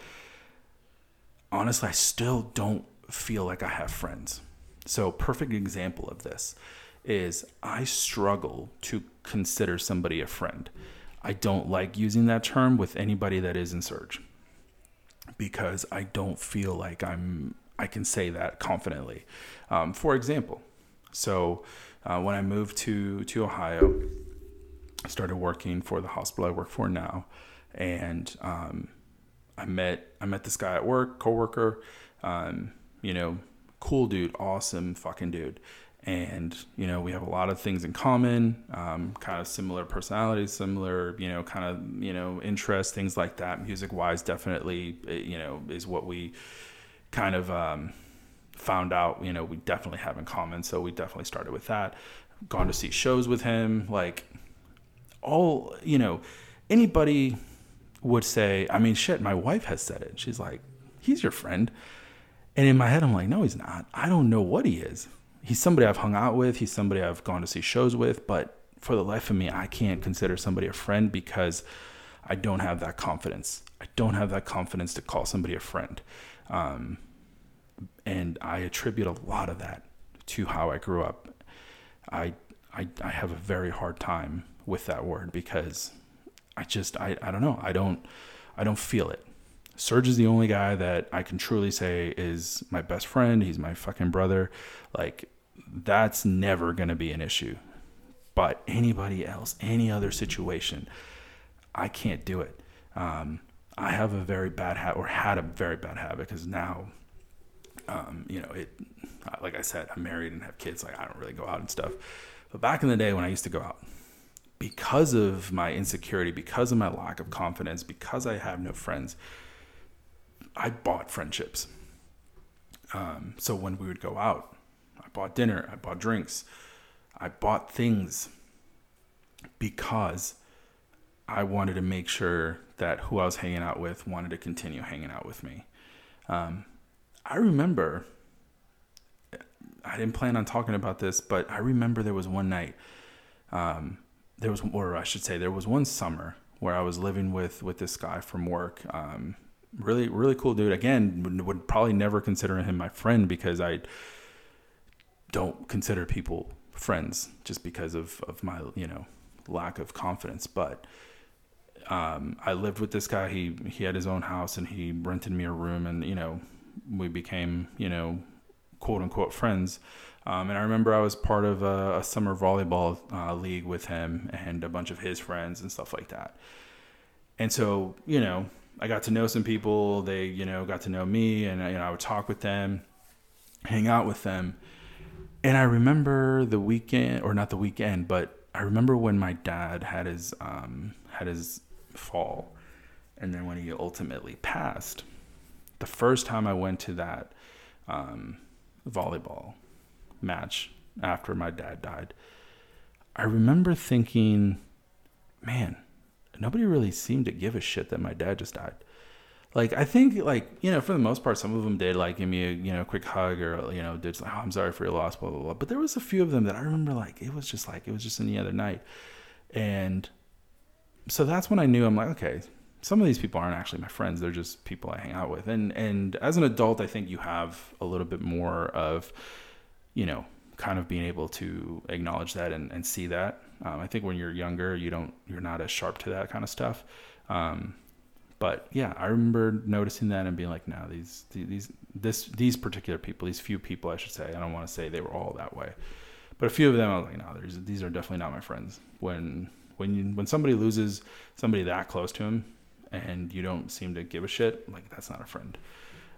honestly, I still don't feel like I have friends So, perfect example of this is I struggle to consider somebody a friend. I don't like using that term with anybody that is in Serge because I don't feel like I'm I can say that confidently. Um, for example, so uh, when I moved to to Ohio, I started working for the hospital I work for now, and um, I met I met this guy at work, coworker, um, you know, cool dude, awesome fucking dude, and you know we have a lot of things in common um, kind of similar personalities similar you know kind of you know interests things like that. Music wise definitely eh, you know is what we kind of um, found out you know we definitely have in common. So we definitely started with that. Gone to see shows with him. Like all you know anybody would say i mean shit my wife has said it. She's like he's your friend. And in my head i'm like no he's not. I don't know what he is he's somebody I've hung out with. He's somebody I've gone to see shows with. But for the life of me, I can't consider somebody a friend because I don't have that confidence. I don't have that confidence to call somebody a friend. Um, and I attribute a lot of that to how I grew up. I, I, I have a very hard time with that word because I just, I, I don't know. I don't, I don't feel it. Serge is the only guy that I can truly say is my best friend. He's my fucking brother. Like, that's never going to be an issue. But anybody else, any other situation, I can't do it. Um, I have a very bad habit, or had a very bad habit, because now, um, you know, it. Like I said, I'm married and have kids. Like I don't really go out and stuff. But back in the day when I used to go out, because of my insecurity, because of my lack of confidence, because I have no friends, I bought friendships. Um, so when we would go out, I bought dinner, I bought drinks, I bought things because I wanted to make sure that who I was hanging out with wanted to continue hanging out with me. Um, I remember, I didn't plan on talking about this, but I remember there was one night, um, there was, or I should say, there was one summer where I was living with with this guy from work. Um, really really cool dude. Again would, would probably never consider him my friend because i don't consider people friends just because of, of my you know lack of confidence. But um, i lived with this guy. He he had his own house and he rented me a room and you know we became you know quote unquote friends. Um, and i remember i was part of a, a summer volleyball uh, league with him and a bunch of his friends and stuff like that. And so you know I got to know some people. They, you know, got to know me, and you know, I would talk with them, hang out with them. And I remember the weekend, or not the weekend, but I remember when my dad had his um, had his fall, and then when he ultimately passed. The first time I went to that um, volleyball match after my dad died, I remember thinking, man, nobody really seemed to give a shit that my dad just died. Like I think like you know for the most part some of them did like give me a you know quick hug or you know did like oh, I'm sorry for your loss blah blah blah. But there was a few of them that I remember like it was just like it was just any other night. And so that's when I knew I'm like okay some of these people aren't actually my friends. They're just people I hang out with. And and as an adult I think you have a little bit more of you know kind of being able to acknowledge that and, and see that um, I think when you're younger, you don't, you're not as sharp to that kind of stuff. Um, but yeah, I remember noticing that and being like, no, these, these, this, these particular people, these few people, I should say, I don't want to say they were all that way, but a few of them, I was like, no, these are definitely not my friends. When, when you, when somebody loses somebody that close to him and you don't seem to give a shit, like that's not a friend.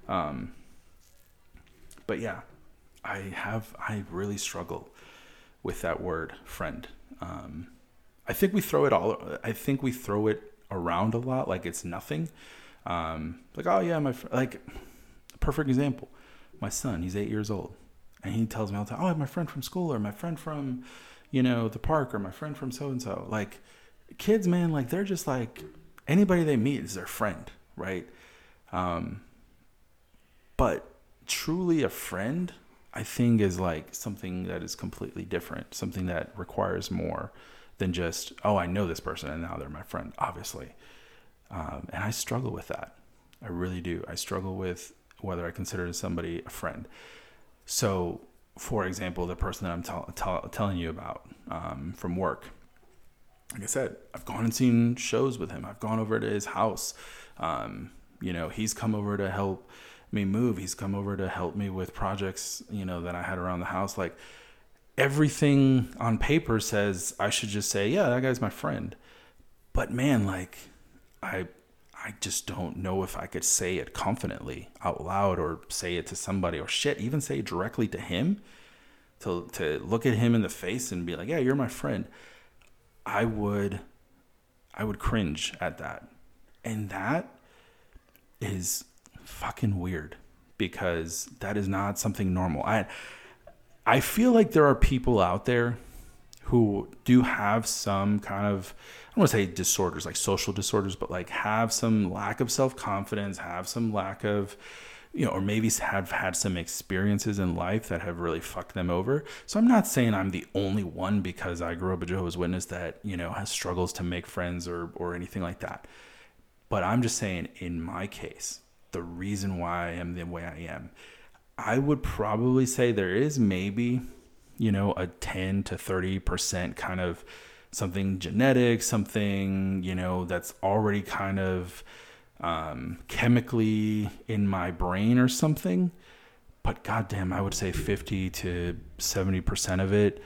Um, but yeah, I have, I really struggle with that word friend um, I think we throw it all. I think we throw it around a lot, like it's nothing. Um, like, oh yeah, my fr-. like, perfect example. My son, he's eight years old, and he tells me all the time, "Oh, my friend from school, or my friend from, you know, the park, or my friend from so and so." Like, kids, man, like they're just like anybody they meet is their friend, right? Um, but truly a friend I think is like something that is completely different, something that requires more than just, oh, I know this person and now they're my friend, obviously. Um, and I struggle with that. I really do. I struggle with whether I consider somebody a friend. So for example, the person that I'm tell, tell, telling you about um, from work. Like I said, I've gone and seen shows with him. I've gone over to his house. Um, you know, he's come over to help me move. He's come over to help me with projects, you know, that I had around the house. Like everything on paper says I should just say, yeah, that guy's my friend. But man, like I I just don't know if I could say it confidently out loud or say it to somebody or shit, even say it directly to him. To to look at him in the face and be like, "Yeah, you're my friend." I would I would cringe at that. And that is fucking weird because that is not something normal. I I feel like there are people out there who do have some kind of I don't want to say disorders like social disorders, but like have some lack of self confidence, have some lack of you know, or maybe have had some experiences in life that have really fucked them over. So I'm not saying I'm the only one because I grew up a Jehovah's Witness that, you know, has struggles to make friends or or anything like that. But I'm just saying in my case, the reason why I am the way I am. I would probably say there is maybe, you know, a 10 to 30% kind of something genetic, something, you know, that's already kind of um, chemically in my brain or something. But goddamn, I would say 50 to 70% of it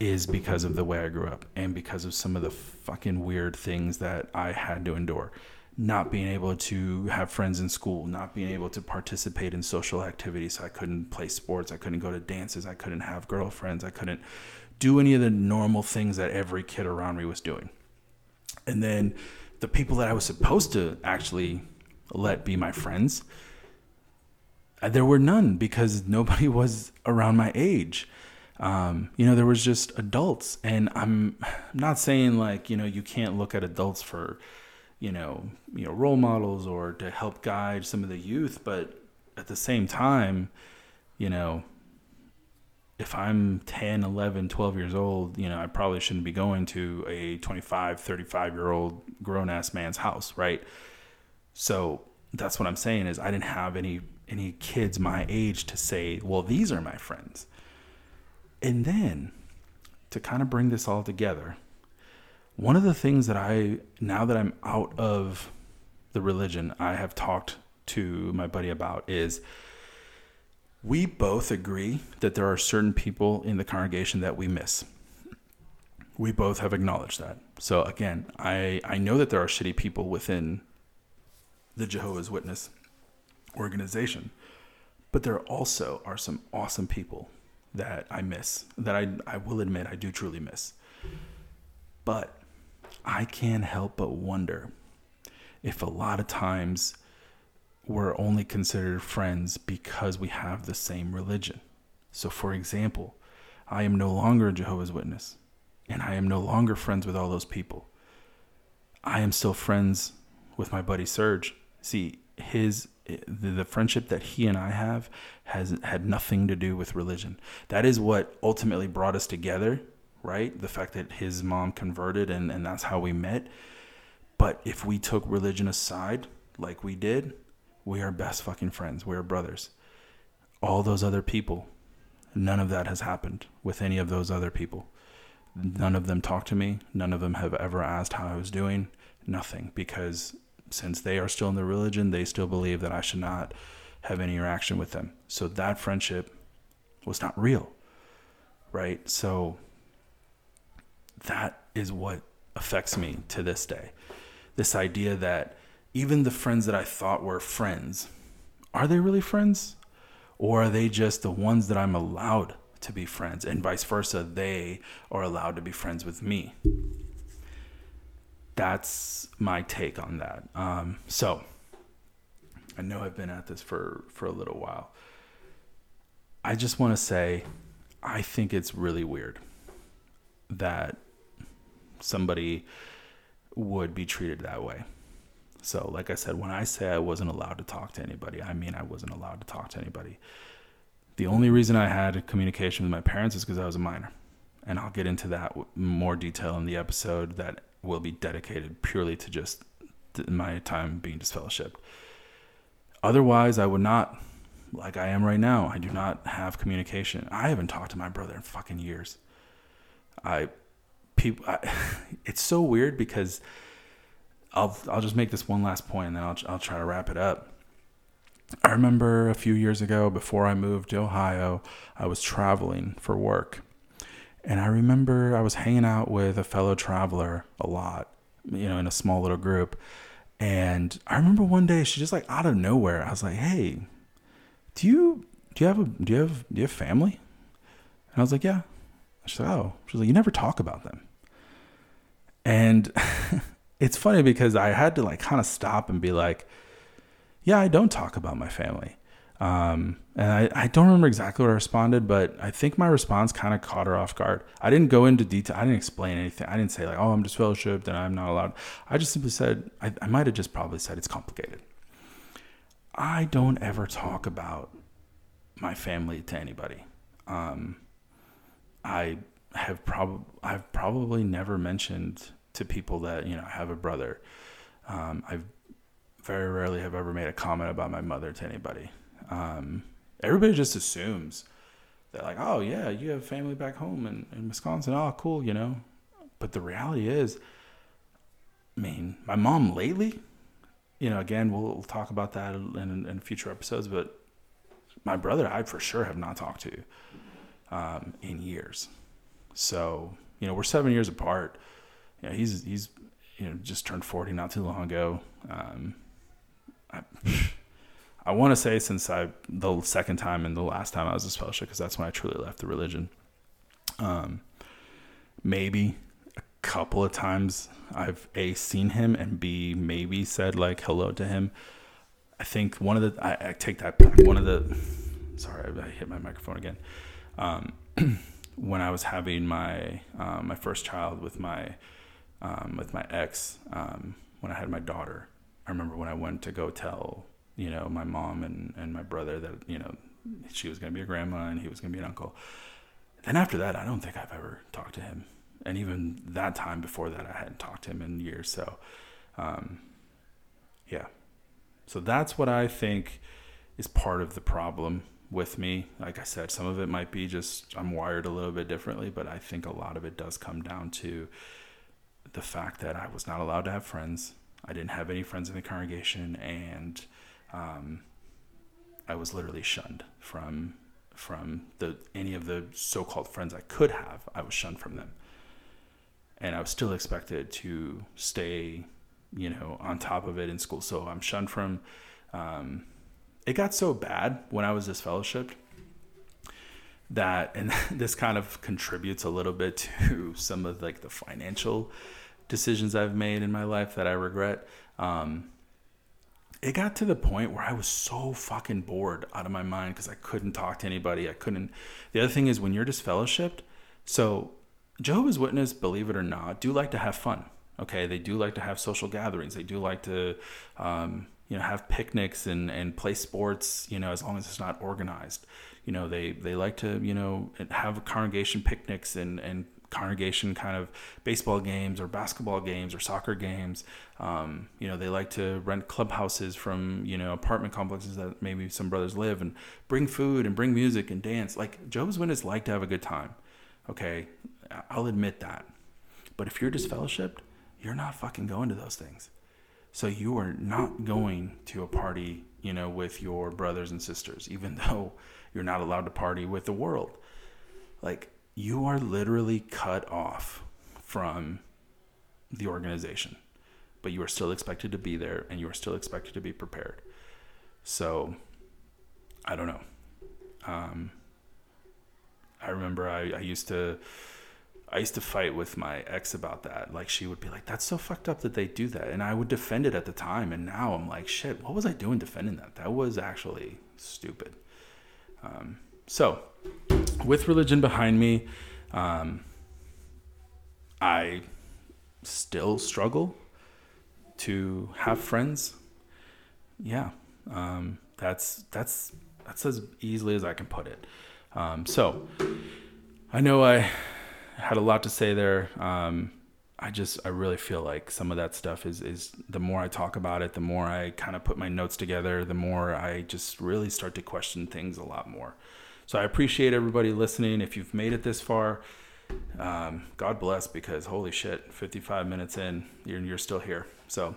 is because of the way I grew up and because of some of the fucking weird things that I had to endure not being able to have friends in school, not being able to participate in social activities. I couldn't play sports. I couldn't go to dances. I couldn't have girlfriends. I couldn't do any of the normal things that every kid around me was doing. And then the people that I was supposed to actually let be my friends, uh, there were none because nobody [LAUGHS] was around my age. Um, you know, there was just adults. And I'm not saying like, you know, you can't look at adults for you know, you know, role models or to help guide some of the youth, but at the same time, you know, if I'm 10, 11, 12 years old, you know, I probably shouldn't be going to a 25, 35 year old grown ass man's house, right? So that's what I'm saying is I didn't have any any kids my age to say, well, these are my friends. And then to kind of bring this all together, one of the things that I, now that I'm out of the religion, I have talked to my buddy about is we both agree that there are certain people in the congregation that we miss. We both have acknowledged that. So again, I, I know that there are shitty people within the Jehovah's Witness organization, but there also are some awesome people that I miss, that I, I will admit I do truly miss. But I can't help but wonder if a lot of times we're only considered friends because we have the same religion. So, for example, I am no longer a Jehovah's Witness, and I am no longer friends with all those people. I am still friends with my buddy Serge. See, his the, friendship that he and I have has had nothing to do with religion. That is what ultimately brought us together right? The fact that his mom converted and, and that's how we met. But if we took religion aside, like we did, we are best fucking friends. We are brothers. All those other people, none of that has happened with any of those other people. None of them talk to me. None of them have ever asked how I was doing. Nothing. Because since they are still in the religion, they still believe that I should not have any interaction with them. So that friendship was not real. Right? So that is what affects me to this day. This idea that even the friends that I thought were friends, are they really friends? Or are they just the ones that I'm allowed to be friends? And vice versa, they are allowed to be friends with me. That's my take on that. Um, so, I know I've been at this for, for a little while. I just want to say, I think it's really weird that somebody would be treated that way. So, like I said, when I say I wasn't allowed to talk to anybody, I mean I wasn't allowed to talk to anybody. The only reason I had communication with my parents is because I was a minor. And I'll get into that more detail in the episode that will be dedicated purely to just my time being disfellowshipped. Otherwise, I would not like I am right now. I do not have communication. I haven't talked to my brother in fucking years. I people I, [LAUGHS] it's so weird because I'll I'll just make this one last point and then I'll I'll try to wrap it up. I remember a few years ago before I moved to Ohio, I was traveling for work. And I remember I was hanging out with a fellow traveler a lot, you know, in a small little group. And I remember one day she just like out of nowhere, I was like, "Hey, do you do you have a do you have do you have family?" And I was like, "Yeah." She's like, "Oh." She's like, "You never talk about them." And [LAUGHS] it's funny because I had to like kind of stop and be like, "Yeah, I don't talk about my family." Um, and I, I don't remember exactly what I responded, but I think my response kind of caught her off guard. I didn't go into detail. I didn't explain anything. I didn't say like, oh, I'm disfellowshipped and I'm not allowed. I just simply said, I, I might have just probably said it's complicated. I don't ever talk about my family to anybody. Um, I have probably I've probably never mentioned to people that you know I have a brother. Um, I very rarely have ever made a comment about my mother to anybody. Um, everybody just assumes that like, oh yeah, you have family back home in, in Wisconsin. Oh, cool, you know. But the reality is, I mean, my mom lately, you know, again, we'll, we'll talk about that in, in, future episodes. But my brother, I for sure have not talked to um, in years. So you know, we're seven years apart. You know, he's he's you know just turned forty not too long ago. Um, I, [LAUGHS] I want to say since I the second time and the last time I was a fellowship because that's when I truly left the religion. Um, maybe a couple of times I've a seen him and b maybe said like hello to him. I think one of the I, I take that back. One of the sorry I, I hit my microphone again. Um, [CLEARS THROAT] when I was having my um, my first child with my um, with my ex um, when I had my daughter, I remember when I went to go tell you know, my mom and, and my brother that, you know, she was going to be a grandma and he was going to be an uncle. Then after that, I don't think I've ever talked to him. And even that time before that, I hadn't talked to him in years. So, um, yeah. So that's what I think is part of the problem with me. Like I said, some of it might be just I'm wired a little bit differently, but I think a lot of it does come down to the fact that I was not allowed to have friends. I didn't have any friends in the congregation, and um, I was literally shunned from from the any of the so-called friends I could have. I was shunned from them, and I was still expected to stay, you know, on top of it in school. So I'm shunned from. Um, it got so bad when I was disfellowshipped that, and [LAUGHS] this kind of contributes a little bit to [LAUGHS] some of like the financial decisions I've made in my life that I regret. Um, it got to the point where I was so fucking bored out of my mind because I couldn't talk to anybody. I couldn't. The other thing is when you're disfellowshipped, so Jehovah's Witness, believe it or not, do like to have fun. Okay, they do like to have social gatherings. They do like to, um, you know, have picnics and and play sports. You know, as long as it's not organized. You know, they they like to you know have congregation picnics and and congregation kind of baseball games or basketball games or soccer games. Um, you know, they like to rent clubhouses from, you know, apartment complexes that maybe some brothers live and bring food and bring music and dance. Like Jehovah's Witnesses like to have a good time. Okay. I'll admit that. But if you're disfellowshipped, you're not fucking going to those things. So you are not going to a party, you know, with your brothers and sisters, even [LAUGHS] though you're not allowed to party with the world. Like you are literally cut off from the organization, but you are still expected to be there and you are still expected to be prepared. So, I don't know. Um, I remember I, I used to. I used to fight with my ex about that. Like she would be like, "That's so fucked up that they do that," and I would defend it at the time. And now I'm like, "Shit, what was I doing defending that? That was actually stupid." Um, so, with religion behind me, um, I still struggle to have friends. Yeah, um, that's that's that's as easily as I can put it. Um, so, I know I had a lot to say there. Um, I just I really feel like some of that stuff is is the more I talk about it, the more I kind of put my notes together, the more I just really start to question things a lot more. So I appreciate everybody listening. If you've made it this far, um, God bless because holy shit, 55 minutes in, you're, you're still here. So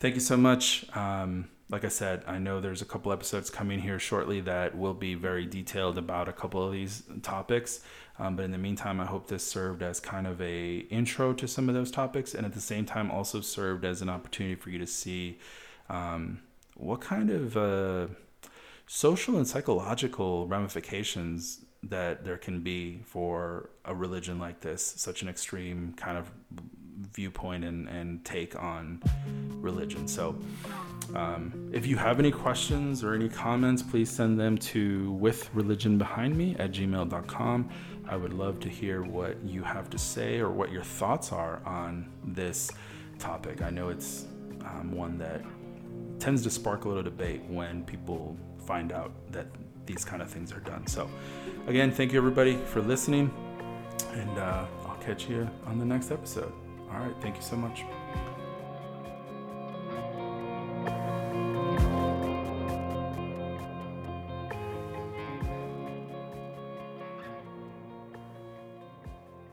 thank you so much. Um, like I said, I know there's a couple episodes coming here shortly that will be very detailed about a couple of these topics. Um, but in the meantime, I hope this served as kind of a intro to some of those topics, and at the same time, also served as an opportunity for you to see um, what kind of uh, social and psychological ramifications that there can be for a religion like this, such an extreme kind of viewpoint and, and take on religion. So, um, if you have any questions or any comments, please send them to with religion behind me at gmail.com. I would love to hear what you have to say or what your thoughts are on this topic. I know it's um, one that tends to spark a little debate when people find out that these kind of things are done. So, again, thank you everybody for listening, and uh, I'll catch you on the next episode. All right, thank you so much.